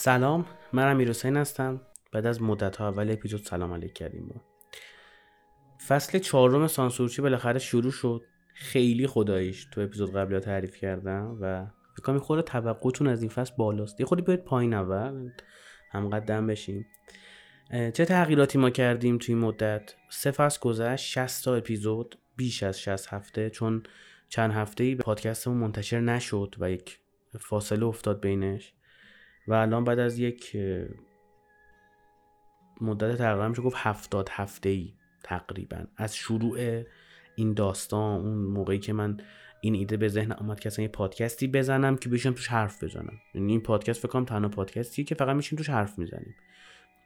سلام من امیر حسین هستم. بعد از مدت ها اول اپیزود سلام علیک کردیم با. فصل چهارم سانسورچی بالاخره شروع شد. خیلی خداییش تو اپیزود قبلی ها تعریف کردم و فکر خود توقعتون از این فصل بالاست. یه خودی بیاید پایین اول هم قدم بشیم. چه تغییراتی ما کردیم توی مدت؟ سه فصل گذشت 60 تا اپیزود بیش از 60 هفته چون چند هفته ای به پادکستمون منتشر نشد و یک فاصله افتاد بینش. و الان بعد از یک مدت تقریبا میشه گفت هفتاد هفته ای تقریبا از شروع این داستان اون موقعی که من این ایده به ذهن آمد که اصلا یه پادکستی بزنم که بشم توش حرف بزنم. یعنی این پادکست فکر کنم تنها پادکستی که فقط میشینیم توش حرف می‌زنیم.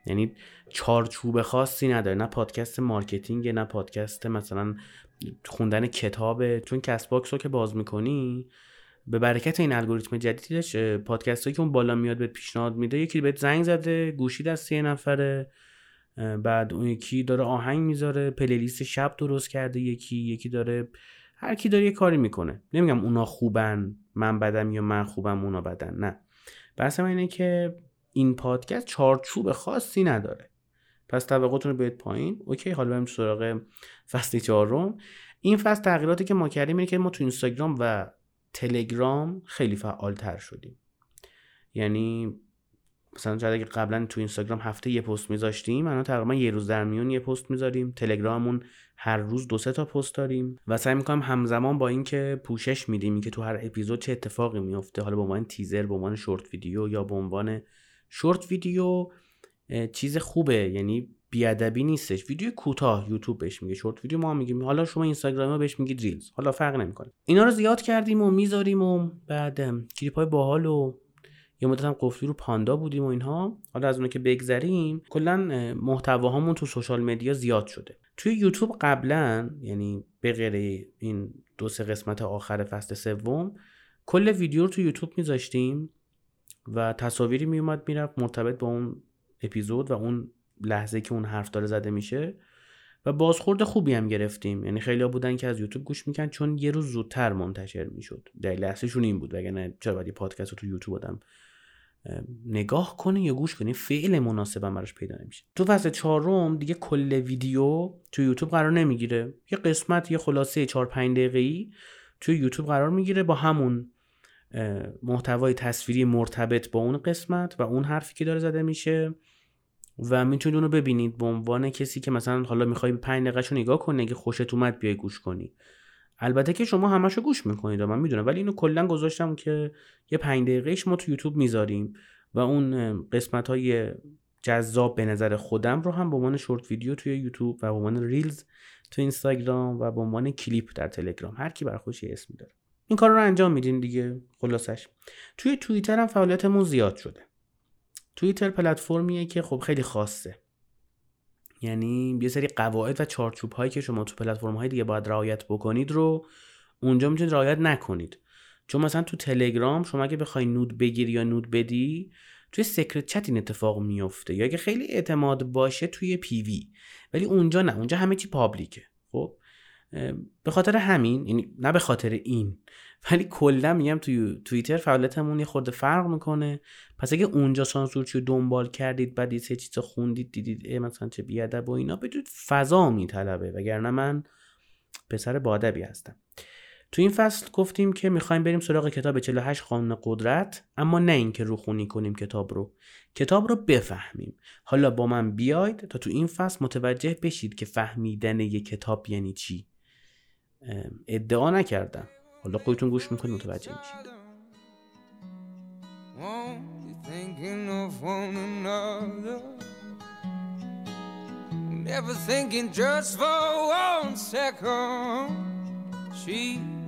یعنی چارچوب خاصی نداره. نه پادکست marketing نه پادکست مثلا خوندن کتابه. چون Castbox رو که باز می‌کنی به برکت این الگوریتم جدیدش پادکست هایی که اون بالا میاد به پیشنهاد میده یکی بهت زنگ زده گوشی دست یه نفره بعد اون یکی داره آهنگ می‌ذاره playlist شب درست کرده یکی یکی داره هر کی داره یه کاری می‌کنه. نمیگم اونا خوبن من بدم یا من خوبم اونا بدن نه. بحث اینه که این پادکست چارچوب خاصی نداره. پس توقعتون رو بیاید پایین. اوکی حالا بریم سراغ فصل چهارم. این فصل تغییراتی که ما کردیم اینه که ما تو اینستاگرام و تلگرام خیلی فعال تر شدیم. یعنی مثلا شاید اگه قبلا تو اینستاگرام هفته یه پست میذاشتیم الان تقریبا یه روز در میون یه پست می‌ذاریم. تلگراممون هر روز دو سه تا پست داریم. و سعی می‌کنم همزمان با اینکه پوشش میدیم که تو هر اپیزود چه اتفاقی میفته حالا به عنوان تیزر به عنوان شورت ویدیو یا به عنوان short video چیز خوبه. یعنی بیادبی نیستش. ویدیو کوتاه یوتیوب بهش میگه short video ما میگیم. حالا شما اینستاگرام بهش میگید Reels. حالا فرق نمی‌کنه. اینا رو زیاد کردیم و می‌ذاریم و بعد کلیپ های باحال و یه مدت هم قفلی رو پاندا بودیم و اینها. حالا از اون که بگذریم کلا محتواهامون تو social media زیاد شده. توی یوتیوب قبلا یعنی به غیر این دو سه قسمت آخر فصل سوم کل ویدیو رو تو یوتیوب میذاشتیم و تصاویری میومد می‌رفت مرتبط با اون اپیزود و اون لحظه که اون حرف داره زده میشه. و بازخورد خوبی هم گرفتیم. یعنی خیلی بودن که از یوتیوب گوش میکن چون یه روز زودتر منتشر می‌شد. دلیل اصلیشون این بود وگرنه چرا باید پادکست رو تو یوتیوب آدم نگاه کنه یا گوش کنه فعل مناسب براش پیدا نمیشه. تو فصل چهارم دیگه کل ویدیو تو یوتیوب قرار نمی‌گیره. یه قسمت یه خلاصه 4 5 دقیقه ای تو یوتیوب قرار می‌گیره با همون محتوای تصویری مرتبط با اون قسمت و اون حرفی که داره زده میشه. و می‌تونید اونو ببینید به عنوان کسی که مثلا حالا می‌خوای به 5 دقیقه نگاه کنی اگه خوشت اومد بیای گوش کنی. البته که شما همشو گوش می‌کنید من می‌دونم ولی اینو کلا گذاشتم که یه 5 دقیقه ما تو یوتیوب می‌ذاریم و اون قسمت های جذاب به نظر خودم رو هم به عنوان شورت ویدیو توی یوتیوب و به عنوان ریلز تو اینستاگرام و به عنوان کلیپ در تلگرام. هر کی بر خودش اسمی داره. این کار رو انجام میدین دیگه. خلاصش. توی توییتر هم فعالیتمون زیاد شده. توییتر پلتفرمیه که خب خیلی خاصه. یعنی یه سری قواعد و چارچوب هایی که شما تو پلتفرم های دیگه باید رعایت بکنید رو اونجا می‌تونید رعایت نکنید. چون مثلا تو تلگرام شما اگه بخوای نود بگیری یا نود بدی توی سکرت چت این اتفاق میفته یا اگه خیلی اعتماد باشه توی پیوی ولی اونجا نه اونجا همه چی پابلیکه خب؟ به خاطر همین یعنی نه به خاطر این ولی کلا میگم توی توییتر فعالیتمون یه خورده فرق می‌کنه. پس اگه اونجا سانسورچی رو دنبال کردید بعد یه سه چیز خوندید دیدید مثلا چه بیادب و اینا بدونید فضا میطلبه. وگرنه من پسر بادبی هستم. تو این فصل گفتیم که می‌خوایم بریم سراغ کتاب 48 قانون قدرت اما نه اینکه روخونی کنیم کتاب رو. کتاب رو بفهمیم. حالا با من بیاید تا تو این فصل متوجه بشید که فهمیدن یک کتاب یعنی چی. ادعا نکردم حالا خودتون گوش می‌کنید متوجه میشید Never thinking just for one second She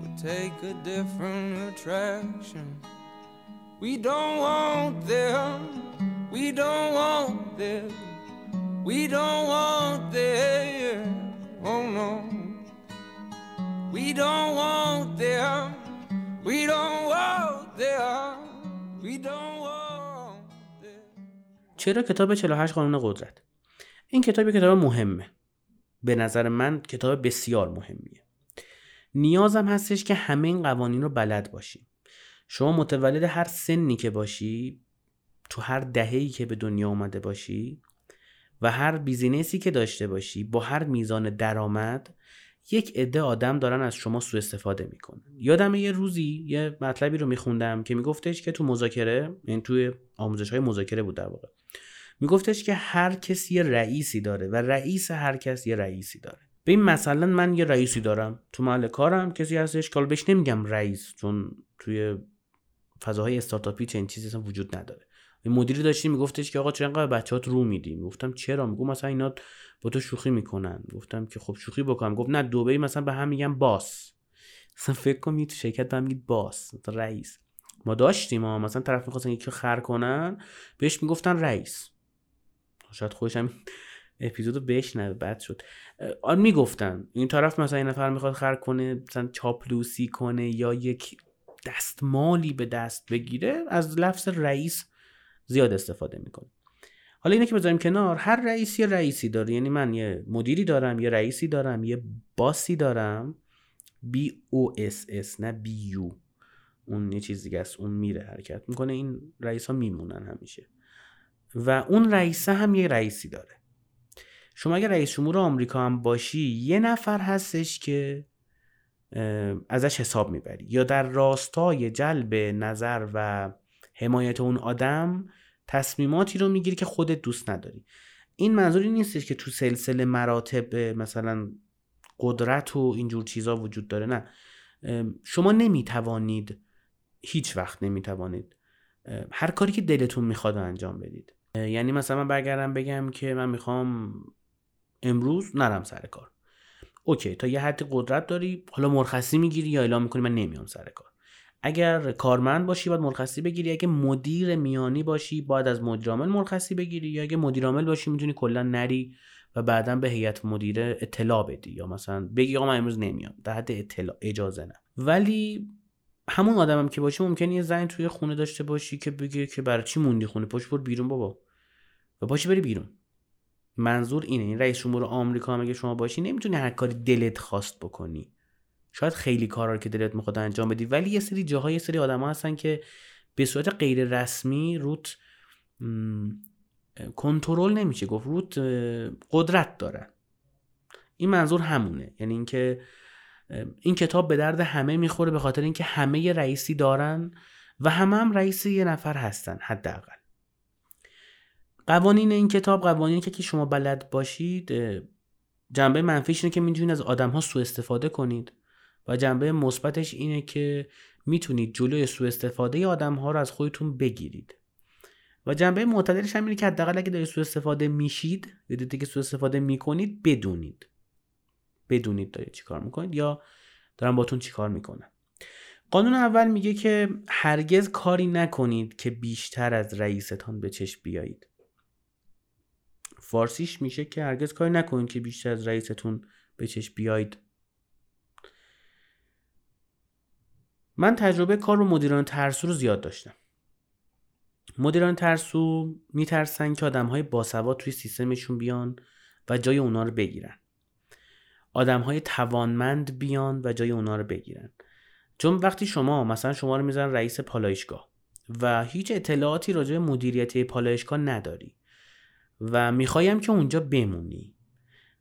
would take a different attraction We don't want them We don't want them We don't want them Oh no don't want them. We don't want them. We don't want them. چرا کتاب 48 قانون قدرت این کتاب کتاب مهمه به نظر من کتاب بسیار مهمیه نیازم هستش که همه این قوانین رو بلد باشی شما متولد هر سنی که باشی تو هر دهه‌ای که به دنیا اومده باشی و هر بیزینسی که داشته باشی با هر میزان درآمد یک عده آدم دارن از شما سوء استفاده می‌کنن. یادم یه روزی یه مطلبی رو میخوندم که میگفتش که تو مذاکره یعنی توی آموزش های مذاکره بود در واقع میگفتش که هر کسی یه رئیسی داره و رئیس هر کس یه رئیسی داره. به این مثلا من یه رئیسی دارم تو محل کارم کسی هستش که بهش نمیگم رئیس چون توی فضاهای استارتاپی چنین چیزی وجود نداره. مدیری داشتیم میگفتش که آقا چرا انقدر بچه‌هات رو میدی؟ گفتم چرا؟ میگم مثلا اینا با تو شوخی می‌کنن. گفتم که خب شوخی بکنم. گفت نه دوبه مثلا به هم میگم باس. مثلا فکر کن تو شرکت هم میگید باس رئیس. ما داشتیم ها مثلا طرف می‌خواستن یکی خر کنن بهش می‌گفتن رئیس. شاید خودش هم اپیزودو بشنوه بد شد. آن می‌گفتن. این طرف مثلا این نفر می‌خواد خر کنه مثلا چاپلوسی کنه یا یک دستمالی به دست بگیره از لفظ رئیس زیاد استفاده می‌کنه. حالا اینه که بذاریم کنار هر رئیسی رئیسی داره. یعنی من یه مدیری دارم یه رئیسی دارم یه باسی دارم. B O S S نه B U. اون یه چیز دیگه است. اون میره حرکت می‌کنه. این رئیس ها میمونن همیشه. و اون رئیسه هم یه رئیسی داره. شما اگر رئیس جمهور آمریکا هم باشی یه نفر هستش که ازش حساب می‌بری. یا در راستای جلب نظر و حمایت اون آدم تصمیماتی رو می‌گیری که خودت دوست نداری. این منظوری نیستش که تو سلسله مراتب مثلا قدرت و اینجور چیزا وجود داره نه. شما نمی‌توانید هیچ وقت نمی‌توانید هر کاری که دلتون می‌خواد انجام بدید. یعنی مثلا من برگردم بگم که من می‌خوام امروز نرم سر کار. اوکی تا یه حد قدرت داری حالا مرخصی می‌گیری یا اعلام می‌کنی من نمیام سر کار. اگر کارمند باشی باید مرخصی بگیری. اگه مدیر میانی باشی باید از مدیرعامل مرخصی بگیری. یا اگه مدیرعامل باشی می‌تونی کلا نری و بعدا به هیئت مدیره اطلاع بدی. یا مثلا بگی آقا من امروز نمیام. در حد اطلاع اجازه نه. ولی همون آدمم هم که باشی ممکنه یه زنگ توی خونه داشته باشی که بگه که برای چی موندی خونه؟ پشت بر بیرون بابا. و باشی بری بیرون. منظور اینه. این رئیس جمهور آمریکا هم اگه شما باشی نمی‌تونی هر کاری دلت خواست بکنی. شاید خیلی کارا که دلت می‌خواد انجام بدی ولی یه سری جاها یه سری آدم هستن که به صورت غیر رسمی روت کنترل نمیشه. گفت روت قدرت داره. این منظور همونه. یعنی اینکه این کتاب به درد همه می‌خوره به خاطر اینکه همه یه رئیسی دارن و همه هم رئیس یه نفر هستن حداقل. قوانین این کتاب قوانینی که شما بلد باشید جنبه منفیش اینه که می‌تونید از آدم ها سوء استفاده کنید. و جنبه مثبتش اینه که می‌تونید جلوی سوء استفاده آدم ها رو از خودتون بگیرید. و جنبه معتدلش هم اینه که حداقل اگه دارید سوء استفاده میشید یا دیدید که سوء استفاده می‌کنید بدونید. بدونید دارید چیکار می‌کنید یا دارن باتون چیکار می‌کنن. قانون اول میگه که هرگز کاری نکنید که بیشتر از رئیستان به چشم بیایید. فارسیش میشه که هرگز کاری نکنید که بیشتر از رئیستون به چشم بیایید. من تجربه کار رو مدیران ترسو رو زیاد داشتم. مدیران ترسو میترسن که آدم های باسواد توی سیستمشون بیان و جای اونا رو بگیرن. آدم های توانمند بیان و جای اونا رو بگیرن. چون وقتی شما مثلا شما رو می‌زنن رئیس پالایشگاه و هیچ اطلاعاتی راجع به مدیریت پالایشگاه نداری و می‌خوایم که اونجا بمونی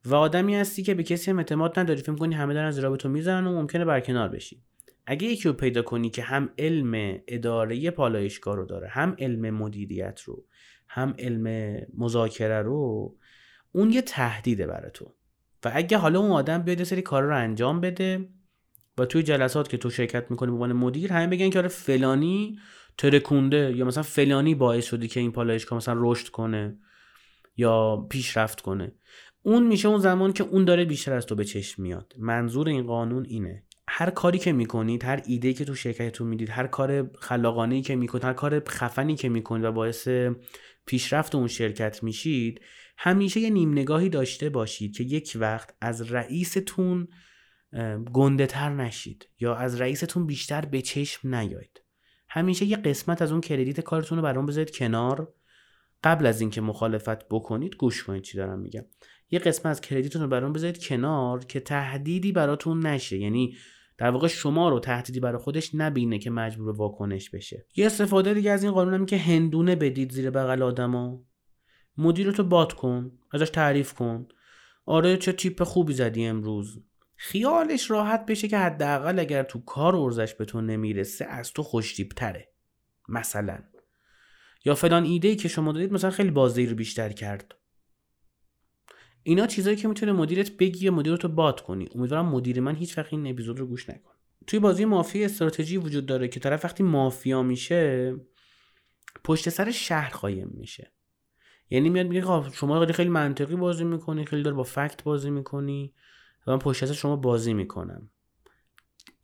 و آدمی هستی که به کسی هم اعتماد نداری فکر کنی همه دارن از تو می‌زنن و ممکنه برکنار بشی. اگه یکی رو پیدا کنی که هم علم اداره پالایشگاه رو داره هم علم مدیریت رو هم علم مذاکره رو اون یه تهدیده برای تو. و اگه حالا اون آدم بیاد سری کار رو انجام بده و توی جلسات که تو شرکت می‌کنی به عنوان مدیر همه بگن که آره فلانی ترکونده یا مثلا فلانی باعث شدی که این پالایشگاه مثلا رشد کنه یا پیشرفت کنه. اون میشه اون زمان که اون داره بیشتر از تو به چشم میاد. منظور این قانون اینه. هر کاری که می‌کنید هر ایده که تو شرکتتون می‌دید هر کار خلاقانه که می‌کنید هر کار خفنی که می‌کنید و باعث پیشرفت اون شرکت میشید همیشه یه نیم نگاهی داشته باشید که یک وقت از رئیستون گنده تر نشید یا از رئیستون بیشتر به چشم نیاید. همیشه یه قسمت از اون کردیت کارتون رو برام بذارید کنار. قبل از اینکه مخالفت بکنید گوش کنید چی دارم میگم. یه قسمت از کردیتتون رو برام بذارید کنار که تهدیدی براتون نشه. یعنی در واقع شما رو تهدیدی برای خودش نبینه که مجبور به واکنش بشه. یه استفاده دیگه از این قانون هم که هندونه بدید زیر بغل آدما. مدیرتو باد کن ازش تعریف کن. آره چه تیپ خوبی زدی امروز. خیالش راحت بشه که حداقل اگر تو کار ارزش به تو نمی‌رسه از تو خوشتیب تره. مثلا. یا فلان ایده ای که شما دادید مثلا خیلی بازدهی رو بیشتر کرد. اینا چیزایی که می‌تونه مدیرت بگی یا مدیرت رو باد کنی. امیدوارم مدیر من هیچ وقت این اپیزود رو گوش نکن توی بازی مافیا استراتژی وجود داره که طرف وقتی مافیا میشه پشت سر شهر قایم میشه. یعنی میاد میگه خب شما خیلی منطقی بازی می‌کنی خیلی داره با فکت بازی می‌کنی و من پشت شما بازی می‌کنم.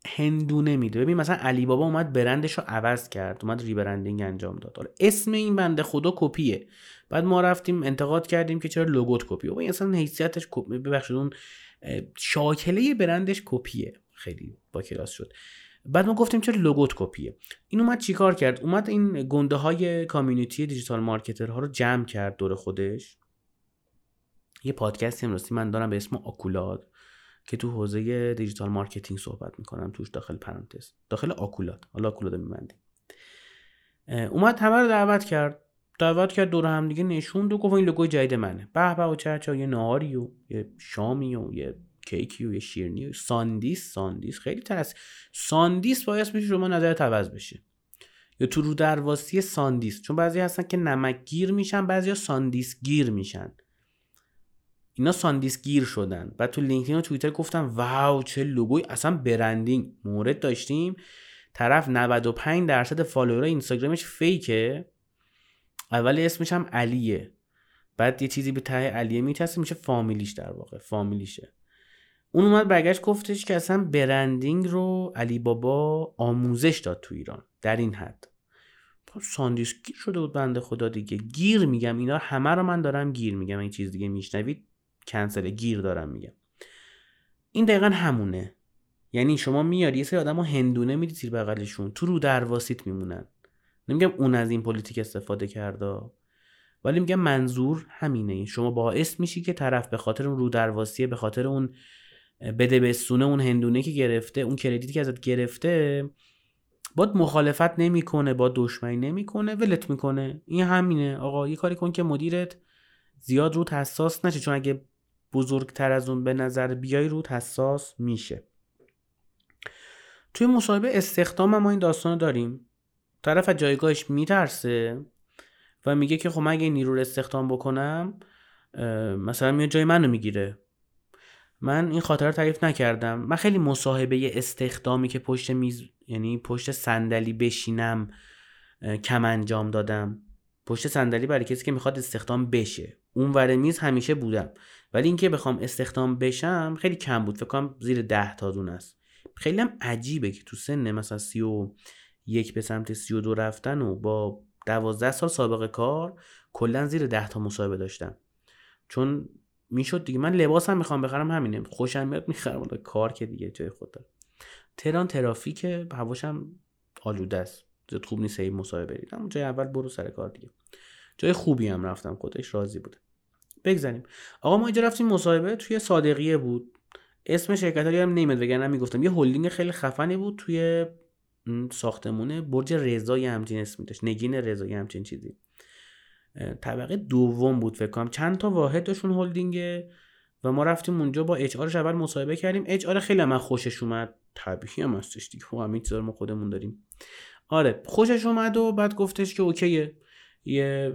هندونه میده ببین مثلا علی بابا اومد برندش رو عوض کرد اومد ریبرندینگ انجام داد. اسم این بنده خدا کپیه. بعد ما رفتیم انتقاد کردیم که چرا لوگوت کپیه. و اصلا حیثیتش ببخشید اون شاکله برندش کپیه. خیلی با کلاس شد. بعد ما گفتیم چرا لوگوت کپیه. این اومد چیکار کرد؟ اومد این گنده های community digital marketer ها رو جمع کرد دور خودش. یه پادکستی امروزی من دارم به اسم آکولاد. که تو حوزه digital marketing صحبت می‌کنم توش داخل پرانتز. داخل آکولاد حالا آکولاد میبندیم اومد همه رو دعوت کرد. دعوت کرد دور هم دیگه نشوند و گفت این لوگوی جدید منه. به به و چه‌چه یه نهاری و یه شامی و یه کیکی و یه شیرنی و ساندیس ساندیس. خیلی ترس. ساندیس باید میشه شما نظر عوض بشه. یا تو رو درواسی ساندیس. چون بعضی هستن که نمک گیر میشن بعضی ساندیس گیر میشن. اینا ساندیس گیر شدن. بعد تو لینکدین و توییتر گفتم wow چه لوگوی. اصلا branding. مورد داشتیم. طرف 95 درصد follower اینستاگرامش fake ه. اول اسمش هم علیه. بعد یه چیزی به ته علیه میتسته میشه فامیلیش در واقع. فامیلیشه. اون اومد برگشت گفتش که اصلا برندینگ رو علی بابا آموزش داد تو ایران در این حد. ساندیس گیر شده بود بنده خدا دیگه. گیر میگم اینا همه رو من دارم گیر میگم. این چیز دیگه میشنوید. کنسل گیر دارم میگم. این دقیقا همونه. یعنی شما میاری یه سری آدم هندونه میدی زیر بغلشون. تو رو درواسیت میمونن. نمیگم اون از این پلیتیک استفاده کرده. ولی میگم منظور همینه. شما باعث میشی که طرف به خاطر اون رو درواسیه به خاطر اون بده بستونه اون هندونه که گرفته اون credit ی که ازت گرفته باهات مخالفت نمی‌کنه با دشمنی نمی‌کنه ولت می‌کنه. این همینه. آقا یه کاری کن که مدیرت زیاد رو حساس نشه. چون اگه بزرگتر از اون به نظر بیای رو حساس میشه. توی مصاحبه استخدام ما این داستان داریم. طرف از جایگاهش میترسه و میگه که خب من اگه نیرو رو استخدام بکنم مثلا میاد جای منو می‌گیره. من این خاطر رو تعریف نکردم. من خیلی مصاحبه استخدامی که پشت میز یعنی پشت صندلی بشینم کم انجام دادم. پشت صندلی برای کسی که می‌خواد استخدام بشه. اون ور میز همیشه بودم. ولی اینکه بخوام استخدام بشم خیلی کم بود فکر کنم زیر ده تا دون است. خیلی هم عجیبه که تو سن مثلا سی و یک به سمت سی و دو رفتن و با دوازده سال سابقه کار کلا زیر ده تا مصاحبه داشتم. چون می‌شد دیگه. من لباسم می‌خوام بخرم همینه. خوشم میاد می‌خرم. کار که دیگه جای خود داره تهران ترافیک هواشم آلوده است. زیاد خوب نیست این مصاحبه برید جای اول برو سر کار دیگه. جای خوبی هم رفتم. خودش راضی بوده. بگذاریم. آقا ما اینجا رفتیم مصاحبه توی صادقیه بود. اسم شرکت هم نمیاد وگرنه می‌گفتم. یه هلدینگ خیلی خفنی بود توی ساختمونه. برج رضای همچین اسمی داشت. نگین رضایی همچین چیزی. طبقه دوم بود فکر کنم. چند تا واحدشون هلدینگه و ما رفتیم اونجا با اچ آرش اول مصاحبه کردیم. اچ آر خیلی من خوشش اومد. طبیعی هم هستش دیگه. خب همین ما خودمون داریم. آره خوشش اومد و بعد گفتش که اوکیه. یه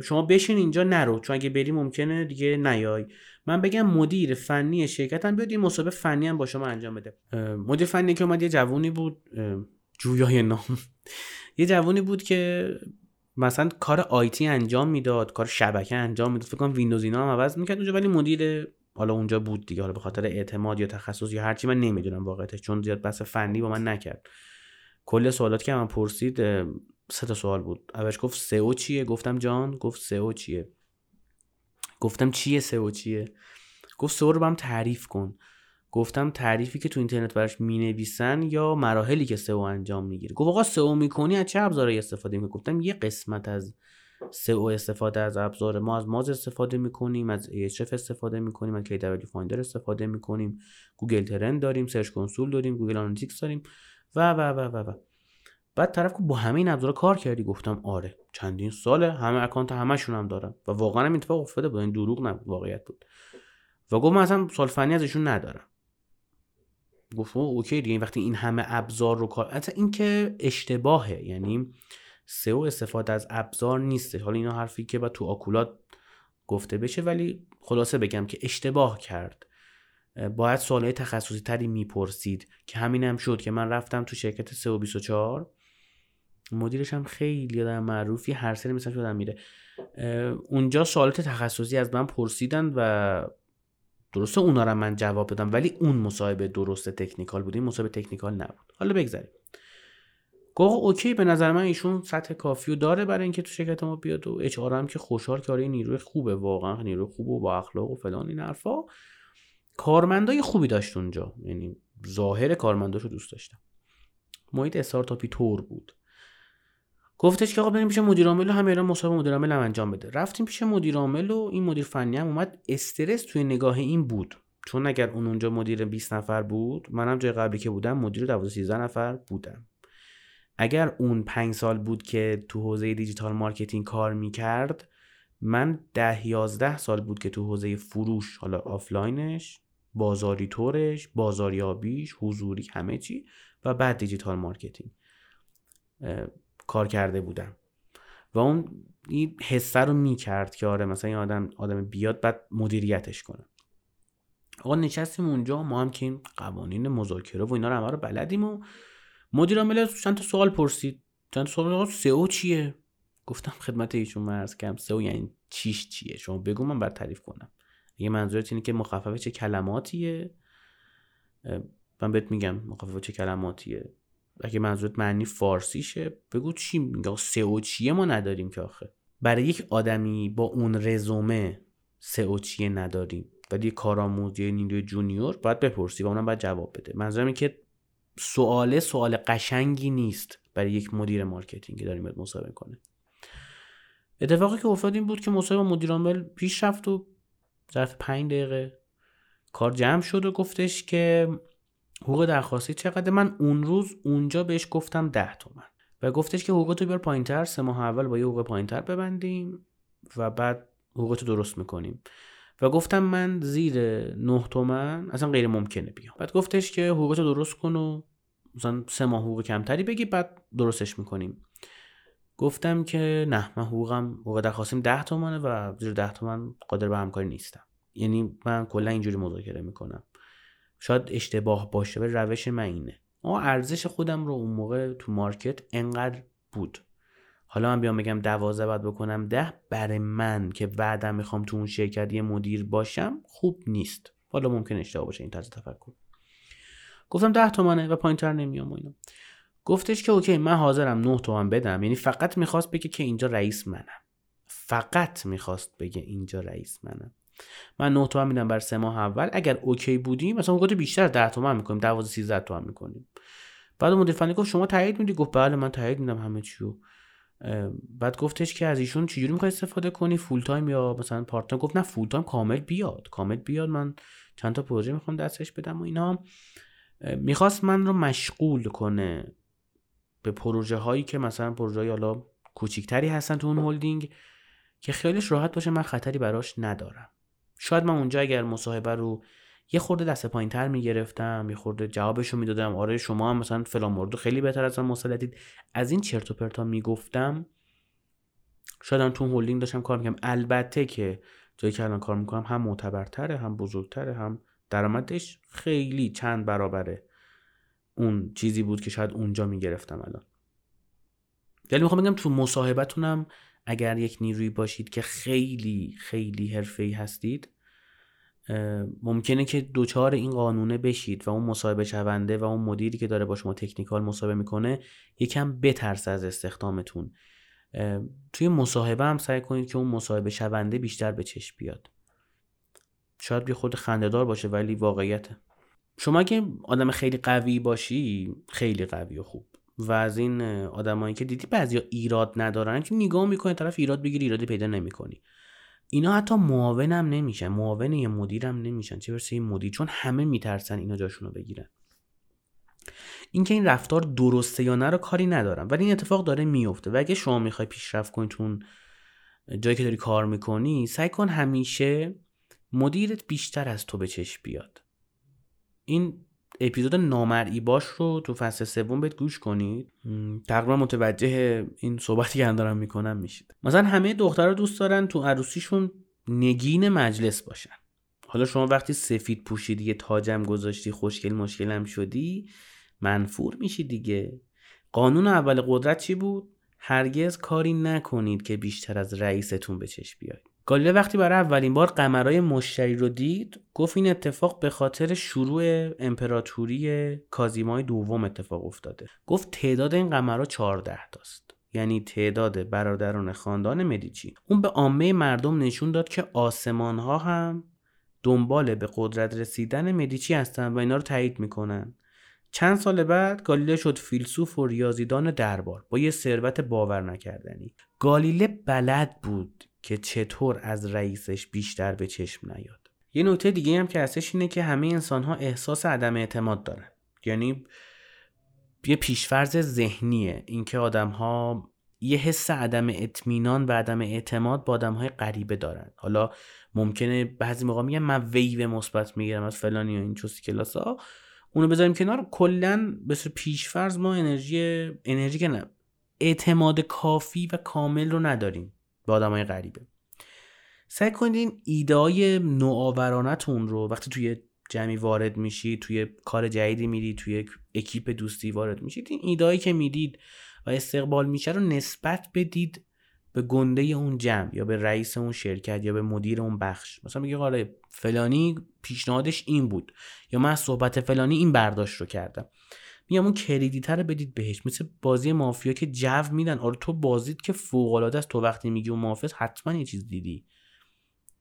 شما بشین اینجا نرو چون اگه بری ممکنه دیگه نیای. من بگم مدیر فنی شرکتم بیاد این مسابقه فنی هم با شما انجام بده. مدیر فنی که اومد یه جوونی بود جویای نام. یه جوونی بود که مثلا کار آیتی انجام می‌داد کار شبکه انجام می‌داد فکر کنم ویندوز اینا هم عوض می‌کرد اونجا ولی مدیر حالا اونجا بود دیگه. حالا به خاطر اعتماد یا تخصص یا هرچی من نمی‌دونم واقعیتش چون زیاد بحث فنی با من نکرد. کل سوالات که من پرسید سه تا سوال بود. اولش گفت سئو چیه؟ گفتم جان گفت سئو چیه؟ گفتم چیه سئو چیه؟ گفت سئو رو هم تعریف کن. گفتم تعریفی که تو اینترنت براش می‌نویسن یا مراحلی که سئو انجام می‌گیره. گفت آقا سئو می‌کنی از چه ابزارهایی استفاده می‌کنی؟ گفتم یه قسمت از سئو استفاده از ابزار ما از ماز استفاده می‌کنیم از اچف استفاده می‌کنیم از KW فایندر استفاده می‌کنیم. Google Trend داریم Search Console داریم Google Analytics داریم و و و و و. بعد طرف با همه این ابزارا کار کردی؟ گفتم آره. چندین ساله همه account همشون هم دارم و واقعا هم اتفاق افتاده بود. این دروغ نبود واقعیت بود. و گفت من اصلا سوال فنی ازشون ندارم. گفت OK دیگه. وقتی این همه ابزار رو کار اصلا این که اشتباهه. یعنی SEO استفاده از ابزار نیسته حالا اینا حرفی که با تو آکولاد گفته بشه ولی خلاصه بگم که اشتباه کرد. باید سوالای تخصصی تری می‌پرسید که همین هم شد که من رفتم تو شرکت سئو 24 مدیرش هم خیلی آدم معروفی هر سری مثلا شدم میره. اونجا سوالات تخصصی از من پرسیدن و درسته اونا رو من جواب بدم ولی اون مصاحبه درست تکنیکال بود. این مصاحبه تکنیکال نبود. حالا بگذاریم. گفت اوکی به نظر من ایشون سطح کافی داره برای اینکه تو شرکت ما بیاد و اچ هم که خوشحال آره نیروی خوبه واقعا نیروی خوبه و با اخلاق و فلان این حرفا. کارمندای خوبی داشت اونجا. یعنی ظاهر کارمنداشو دوست داشتم. محیط استارتاپی طور بود. گفتش که آقا بریم پیش مدیر عامل همین الان مصاحبه مدیر عامل هم انجام بده. رفتیم پیش مدیر عامل و این مدیر فنی هم اومد. استرس توی نگاه این بود. چون اگر اون اونجا مدیر 20 نفر بود منم جای قبلی که بودم مدیر 12 13 نفر بودم. اگر اون 5 سال بود که تو حوزه digital marketing کار می‌کرد من ده 11 سال بود که تو حوزه فروش حالا آفلاینش بازاری طورش بازاریابیش حضوری همه چی و بعد digital marketing. کار کرده بودم. و اون این حسه رو می‌کرد که آره مثلا این آدم آدم بیاد بعد مدیریتش کنه. آقا نشستیم اونجا ما هم که این قوانین مذاکره و اینا رو همه رو بلدیم و مدیر عامل چند تا سوال پرسید. چند تا سوال سئو چیه؟ گفتم خدمت ایشون مرز کم سئو یعنی چیش چیه؟ شما بگو من بر تعریف کنم. یه منظورت اینه که مخفف چه کلماتیه؟ من بهت میگم مخفف چه کلماتیه. اگه منظورت معنی فارسیشه بگو چی میگه؟ سئو چیه ما نداریم که آخه. برای یک آدمی با اون رزومه سئو چیه نداریم. ولی کارآموز یا نیروی جونیور باید بپرسی و اونم باید جواب بده. منظورم که سواله سوال قشنگی نیست برای یک مدیر marketing داریم باید مصاحبه کنه اتفاقی که افتاد این بود که مصاحبه مدیر عامل پیش رفت و ظرف پنج دقیقه. کار جمع شد و گفتش که حقوق درخواستی چقدر؟ من اون روز اونجا بهش گفتم ده تومن. و گفتش که حقوقتو بیار پایینتر سه ماه اول با یه حقوق پایینتر ببندیم و بعد حقوقتو درست می‌کنیم. و گفتم من زیر نه تومن اصلا غیر ممکنه بیام. بعد گفتش که حقوقتو درست کن و مثلا سه ماه حقوق کمتری بگی بعد درستش می‌کنیم. گفتم که نه من حقوقم حقوق درخواستیم ده تومنه و زیر ده تومن قادر به همکاری نیستم. یعنی من کلا اینجوری مذاکره می‌کنم. شاید اشتباه باشه و روش من اینه. اما ارزش خودم رو اون موقع تو مارکت انقدر بود. حالا من بیام بگم دوازه باید بکنم ده برای من که بعدم می‌خوام تو اون شرکت یه مدیر باشم خوب نیست. حالا ممکن اشتباه باشه این طرز تفکر. گفتم ده تومنه و پایینتر نمیام و اینا. گفتش که okay من حاضرم نه تومن بدم. یعنی فقط می‌خواست بگه که اینجا رئیس منم. فقط می‌خواست بگه اینجا رئیس منم. من 9 تومن میدم بر سه ماه اول. اگر okay بودیم مثلا حقوق بیشتر 10 تومن می‌کنیم 12 13 تومن می‌کنیم. بعد مدیر فنی گفت شما تایید میدی؟ گفت بله من تایید میدم همه چیو بعد گفتش که از ایشون چجوری می‌خوای استفاده کنی؟ full time یا مثلا part گفت نه full time کامل بیاد. کامل بیاد من چند تا پروژه می‌خوام دستش بدم و اینا. می‌خواست من رو مشغول کنه به پروژه هایی که مثلا پروژه های حالا کوچیکتری هستن تو اون هلدینگ که خیلیش راحت باشه من خطری براش ندارم. شاید من اونجا اگر مصاحبه رو یه خورده دست پایین تر می‌گرفتم یه خورده جوابش رو می‌دادم. آره شما هم مثلا فلان مورد خیلی بهتر از من مسلطید از این چرت و پرتا می‌گفتم شاید هم تو هولدینگ داشتم کار می‌کنم البته که جایی که الان کار می‌کنم هم معتبرتره هم بزرگتره هم درآمدش خیلی چند برابره. اون چیزی بود که شاید اونجا می‌گرفتم الان. ولی می‌خوام بگم تو مصاحبتونم اگر یک نیروی باشید که خیلی خیلی حرفه‌ای هستید ممکنه که دوچار این قانونه بشید و اون مصاحبه شونده و اون مدیری که داره با شما تکنیکال مصاحبه می‌کنه یکم بترس از استخدامتون. توی مصاحبه هم سعی کنید که اون مصاحبه شونده بیشتر به چشم بیاد. شاید بی خود خندهدار باشه ولی واقعیته. شما که آدم خیلی قوی باشی خیلی قوی و خوب. و از این آدمایی که دیدی بعضیا ایراد ندارن که نگاه می‌کنه طرف ایراد بگیری ایرادی پیدا نمی‌کنی. اینا حتی معاونم نمیشن معاون یه مدیرم نمیشن چه برسه مدیر چون همه میترسن اینا جاشونو بگیرن. اینکه این رفتار درسته یا نه رو کاری ندارم ولی این اتفاق داره میفته و اگه شما می‌خوای پیشرفت کنی تو جایی که داری کار می‌کنی سعی کن همیشه مدیرت بیشتر از تو به چشم بیاد. این اپیزود نامرئی باش رو تو فصل سوم بهت گوش کنید. تقریبا متوجه این صحبتی که دارم می‌کنم میشید. مثلا همه دخترها دوست دارن تو عروسیشون نگین مجلس باشن. حالا شما وقتی سفید پوشیدی یه تاجم گذاشتی خوشگل مشکلم شدی منفور میشی دیگه. قانون اول قدرت چی بود؟ هرگز کاری نکنید که بیشتر از رئیستون به چشم بیاید. گالیله وقتی برای اولین بار قمرای مشتری رو دید گفت این اتفاق به خاطر شروع امپراتوری کازیمای دوم اتفاق افتاده. گفت تعداد این قمرها 14 تاست. یعنی تعداد برادران خاندان مدیچی. اون به عامه مردم نشون داد که آسمان ها هم دنبال به قدرت رسیدن مدیچی هستن و اینا رو تایید می‌کنن. چند سال بعد گالیله شد فیلسوف و ریاضیدان دربار با یه ثروت باور نکردنی. گالیله بلد بود که چطور از رئیسش بیشتر به چشم نیاد. یه نکته دیگه هم که هستش اینه که همه انسان ها احساس عدم اعتماد دارن. یعنی یه پیشفرز ذهنیه اینکه آدم ها یه حس عدم اطمینان و عدم اعتماد با آدم های غریبه دارن. حالا ممکنه بعضی موقع میگن من ویو مثبت می‌گیرم از فلانی و این چوسی کلاس ها. اونو بذاریم کنار. کلا به پیشفرز ما انرژی انرژی که نه اعتماد کافی و کامل رو نداریم. به های غریبه. سعی کنید های نوآورانتون رو وقتی توی جمعی وارد میشید توی کار جدیدی می‌دید توی اکیپ دوستی وارد میشید این ایدهایی که می‌دید و استقبال میشه رو نسبت بدید به گنده اون جمع یا به رئیس اون شرکت یا به مدیر اون بخش. مثلا میگه آره فلانی پیشنهادش این بود یا من صحبت فلانی این برداشت رو کردم. میگم اون کردیت رو بدید بهش. مثل بازی مافیا که جو میدن. آره تو بازید که فوق العاده است. تو وقتی میگی اون محافظ حتما یه چیز دیدی.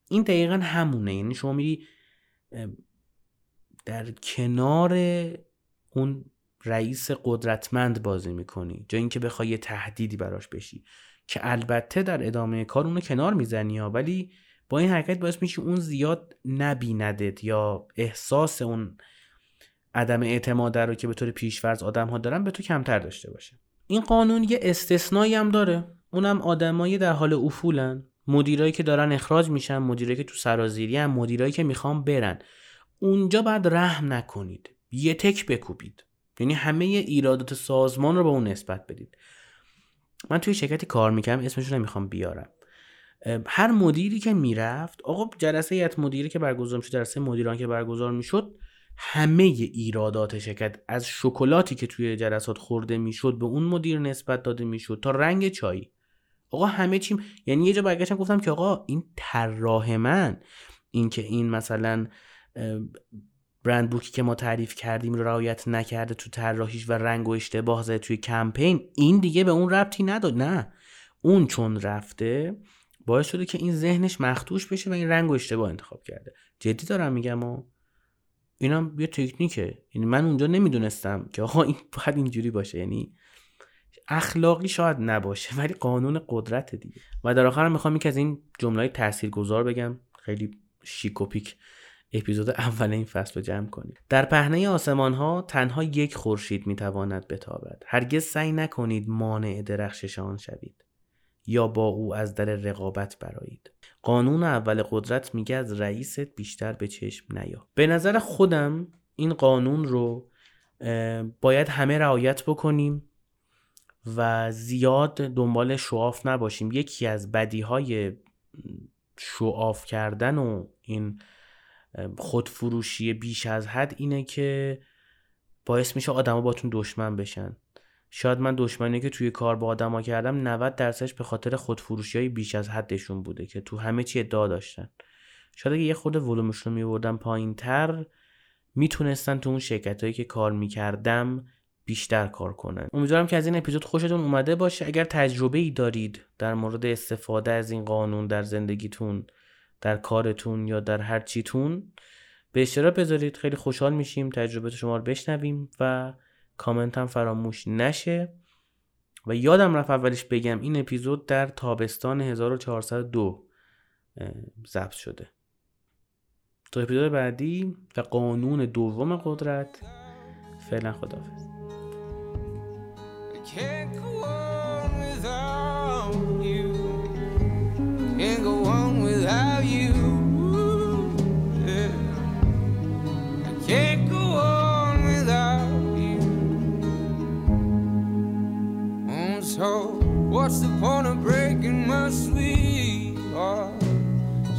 این دقیقا همونه. یعنی شما میری در کنار اون رئیس قدرتمند بازی می‌کنی. جا اینکه بخوای یه تهدیدی براش بشی. که البته در ادامه کار اونو کنار می‌زنی ها. ولی با این حرکت باعث میشه اون زیاد نبیندت یا احساس اون عدم اعتماد رو که به طور پیشورز آدم ها دارن به تو کمتر داشته باشه. این قانون یه استثنایی هم داره. اونم آدمایی در حال افولن. مدیرایی که دارن اخراج میشن مدیرایی که تو سرازیری هم مدیرایی که می‌خوان برن. اونجا بعد رحم نکنید. یه تک بکوبید. یعنی همه ایرادات سازمان رو به اون نسبت بدید. من توی شرکتی کار می‌کردم اسمشون نمی‌خوام بیارم. هر مدیری که می‌رفت آقا جلسه هیئت مدیری که برگزار می‌شد جلسه مدیران که برگزار می‌شد همه ایرادات شرکت از شکلاتی که توی جلسات خورده می‌شد به اون مدیر نسبت داده می‌شد تا رنگ چای آقا همه چیم یعنی یه جا برگشتم گفتم که آقا این طراح من این که این مثلا برند بوکی که ما تعریف کردیم رو رعایت نکرده تو طراحیش و رنگ و اشتباه زده توی کمپین این دیگه به اون ربطی نداد. نه. اون چون رفته باعث شده که این ذهنش مختوش بشه و این رنگ و اشتباه انتخاب کرده. جدی دارم میگم و اینم یه تکنیکه. یعنی من اونجا نمی‌دونستم که آقا این باید اینجوری باشه. یعنی اخلاقی شاید نباشه ولی قانون قدرت دیگه. و در آخر می‌خوام یکی از این جمله تاثیرگذار بگم. خیلی شیک اپیزود اول این فصل رو جمع کنید در پهنه آسمان ها تنها یک خورشید می‌تواند بتابد. هرگز سعی نکنید مانع درخششان شوید یا با او از در رقابت برایید قانون اول قدرت میگه از رئیست بیشتر به چشم نیا. به نظر خودم این قانون رو باید همه رعایت بکنیم و زیاد دنبال شعاف نباشیم. یکی از بدی های شعاف کردن و این خودفروشی بیش از حد اینه که باعث میشه آدما باتون دشمن بشن. شاید من دشمنی که توی کار با آدما کردم 90 درصدش به خاطر خودفروشی های بیش از حدشون بوده که تو همه چی ادعا داشتن. شاید اگه یه خود ولومش رو میبردم پایین تر می‌تونستن تو اون شرکت هایی که کار می‌کردم بیشتر کار کنن. امیدوارم که از این اپیزود خوشتون اومده باشه. اگر تجربه ای دارید در مورد استفاده از این قانون در زندگیتون در کارتون یا در هر چیتون به اشتراک بذارید. خیلی خوشحال میشیم تجربه شما رو بشنویم و کامنت هم فراموش نشه. و یادم رفت اولش بگم این اپیزود در تابستان 1402 ضبط شده. تا اپیزود بعدی و قانون دوم قدرت فعلا خدافز What's the point of breaking my sweet heart?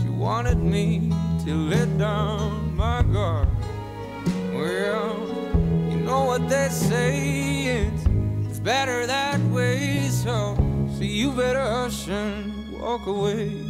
She wanted me to let down my guard. Well, you know what they say, it's, it's better that way. So, so you better hush and walk away.